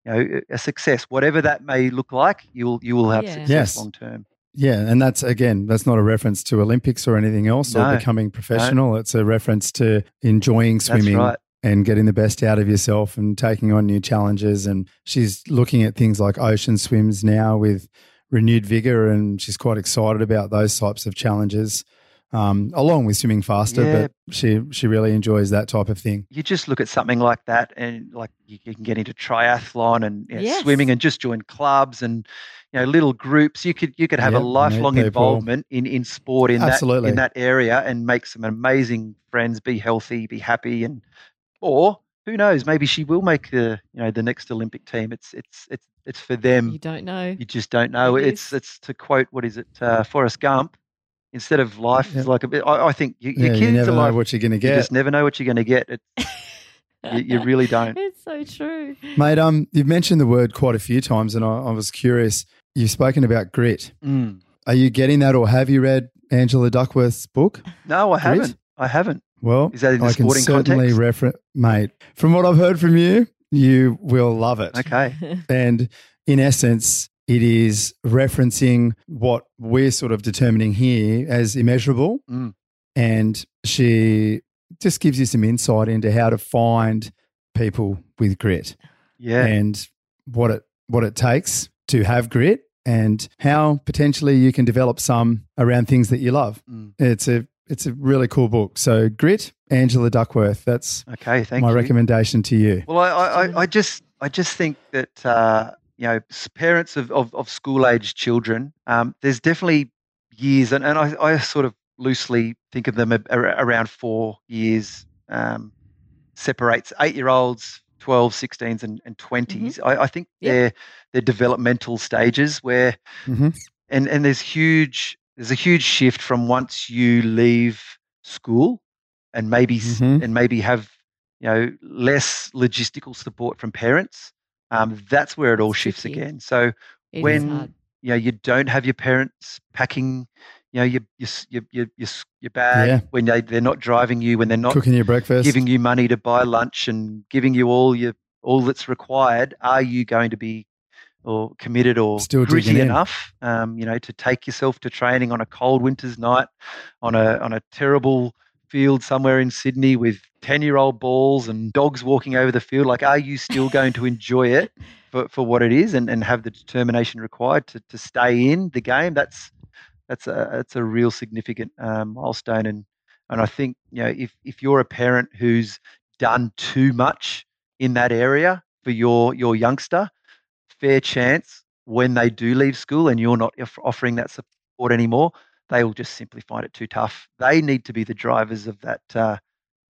S2: you know, a success, whatever that may look like. You will you will have yeah. success yes. long term.
S4: Yeah, and that's again, that's not a reference to Olympics or anything else no, or becoming professional. No. It's a reference to enjoying swimming right. and getting the best out of yourself and taking on new challenges. And she's looking at things like ocean swims now with renewed vigor, and she's quite excited about those types of challenges um, along with swimming faster. Yeah. But she she really enjoys that type of thing.
S2: You just look at something like that, and like you, you can get into triathlon and you know, yes. swimming, and just join clubs and you know little groups. You could you could have yep, a lifelong involvement in in sport in Absolutely. that in that area and make some amazing friends. Be healthy, be happy, and or who knows? Maybe she will make the you know the next Olympic team. It's it's it's it's for them.
S3: You don't know.
S2: You just don't know. It it's it's to quote what is it? Uh, Forrest Gump instead of life yeah. like a bit. I, I think you, yeah, your kids
S4: you never
S2: are
S4: know
S2: like,
S4: what you're going to get.
S2: You just never know what you're going to get. It, you, you, really don't.
S3: It's so true,
S4: mate. Um, you've mentioned the word quite a few times, and I, I was curious. You've spoken about grit.
S2: Mm.
S4: Are you getting that, or have you read Angela Duckworth's book?
S2: No, I grit? haven't. I haven't.
S4: Well,
S2: is that in the
S4: I
S2: can
S4: certainly reference, mate. From what I've heard from you, you will love it.
S2: Okay.
S4: and in essence, it is referencing what we're sort of determining here as immeasurable.
S2: Mm.
S4: And she just gives you some insight into how to find people with grit.
S2: Yeah.
S4: And what it what it takes to have grit and how potentially you can develop some around things that you love.
S2: Mm.
S4: It's a it's a really cool book. So Grit, Angela Duckworth. That's
S2: okay. Thank
S4: my
S2: you.
S4: recommendation to you.
S2: Well, I, I, I just I just think that uh, you know, parents of, of, of school age children, um, there's definitely years, and, and I, I sort of loosely think of them around four years um, separates eight year olds, 12, 16s, and, and 20s. Mm-hmm. I, I, think yep. they're, they're developmental stages where,
S4: mm-hmm.
S2: and, and there's huge, there's a huge shift from once you leave school and maybe, mm-hmm. and maybe have, you know, less logistical support from parents um, that's where it all shifts again. So it when you know you don't have your parents packing, you know your your your your, your, your bag yeah. when they they're not driving you, when they're not
S4: cooking your breakfast,
S2: giving you money to buy lunch, and giving you all your all that's required. Are you going to be or committed or
S4: Still
S2: gritty enough, um, you know, to take yourself to training on a cold winter's night, on a on a terrible field somewhere in Sydney with ten year old balls and dogs walking over the field? Like, are you still going to enjoy it for, for what it is and, and have the determination required to, to stay in the game? That's that's a that's a real significant um, milestone and and I think you know if if you're a parent who's done too much in that area for your your youngster, fair chance when they do leave school and you're not offering that support anymore, they will just simply find it too tough. They need to be the drivers of that. Uh,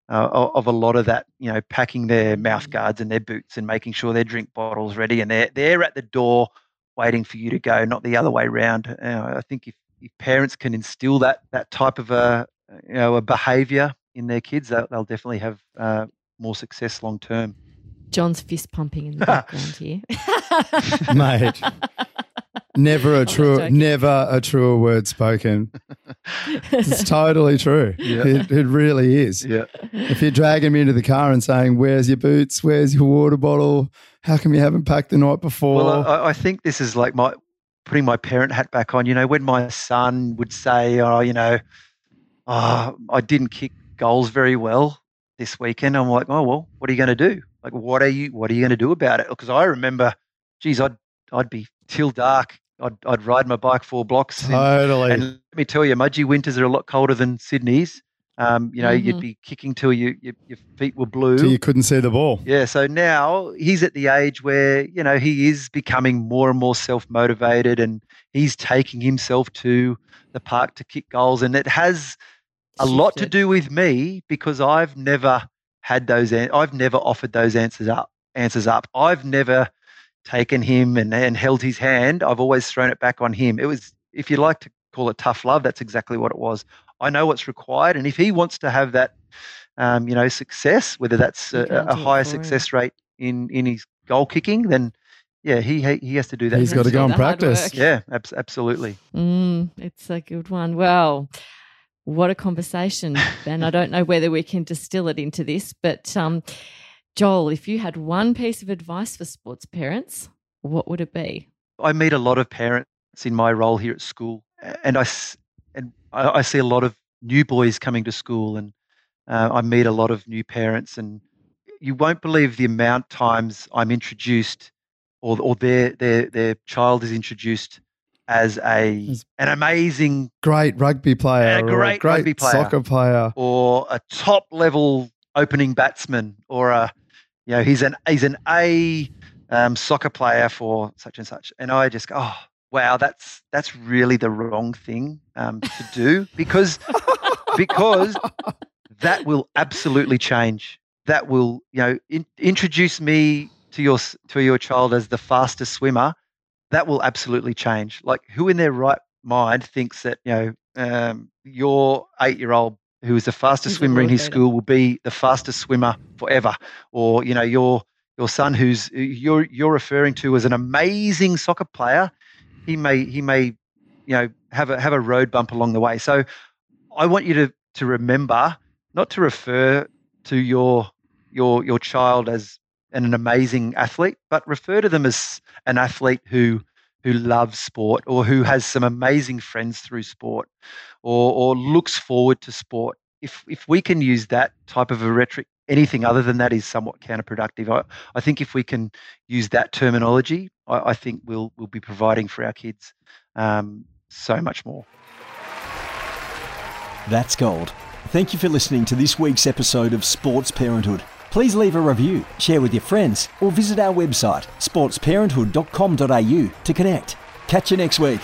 S2: uh, of a lot of that, you know, packing their mouth guards and their boots and making sure their drink bottles ready, and they're they're at the door waiting for you to go, not the other way around. Uh, I think if, if parents can instill that that type of a you know a behaviour in their kids, they'll, they'll definitely have uh, more success long term.
S3: John's fist pumping in the background here.
S4: Mate. Never a true, never a truer word spoken. It's totally true.
S2: Yeah.
S4: It, it really is.
S2: Yeah,
S4: If you're dragging me into the car and saying, "Where's your boots? Where's your water bottle? How come you haven't packed the night before?"
S2: Well, I, I think this is like my putting my parent hat back on. You know, when my son would say, "Oh, you know, oh, I didn't kick goals very well this weekend," I'm like, "Oh well, what are you going to do? Like, what are you what are you going to do about it?" Because I remember, geez, I'd I'd be till dark. I'd I'd ride my bike four blocks. in-
S4: totally.
S2: and let me tell you, Mudgee winters are a lot colder than Sydney's. Um, you know, you'd
S3: Mhm.
S2: be kicking till you, you, your feet were blue.
S4: so you couldn't see the ball.
S2: Yeah, so now he's at the age where, you know, he is becoming more and more self motivated and he's taking himself to the park to kick goals. And it has a lot to do with me because I've never had those, an- I've never offered those answers up. Answers up. I've never taken him and, and held his hand. I've always thrown it back on him. It was, if you like to call it tough love, that's exactly what it was. I know what's required. And if he wants to have that, um, you know, success, whether that's a, a higher
S3: for him.
S2: success rate in, in his goal kicking, then yeah, he he he has to do that.
S4: He's got to go and practice.
S2: Yeah, abs- absolutely.
S3: Mm, it's a good one. Well, what a conversation, Ben. I don't know whether we can distill it into this, but um, Joel, if you had one piece of advice for sports parents, what would it be?
S2: I meet a lot of parents in my role here at school, and I s- and I, I see a lot of new boys coming to school, and uh, I meet a lot of new parents, and you won't believe the amount of times I'm introduced, or or their their their child is introduced as a
S4: As-
S2: an amazing
S4: Great rugby player,
S2: A
S4: or
S2: great
S4: great
S2: rugby player.
S4: soccer player.
S2: or a top level opening batsman or a you know he's an he's an A um, soccer player for such and such. And I just go oh wow that's that's really the wrong thing um, to do because because that will absolutely change. That will you know in, introduce me to your to your child as the fastest swimmer. That will absolutely change. Like who in their right mind thinks that you know um, your eight year old who is the fastest swimmer in his school will be the fastest swimmer forever. Or you know your your son who's you're you're referring to as an amazing soccer player he may he may you know have a have a road bump along the way. So i want you to to remember not to refer to your your your child as an, an amazing athlete but refer to them as an athlete who who loves sport or who has some amazing friends through sport or or looks forward to sport if if we can use that type of a rhetoric anything other than that is somewhat counterproductive i, I think if we can use that terminology i, I think we'll we'll be providing for our kids um, so much more
S1: That's gold. Thank you for listening to this week's episode of Sports Parenthood. Please leave a review, share with your friends, or visit our website, sportsparenthood.com.au to connect. Catch you next week.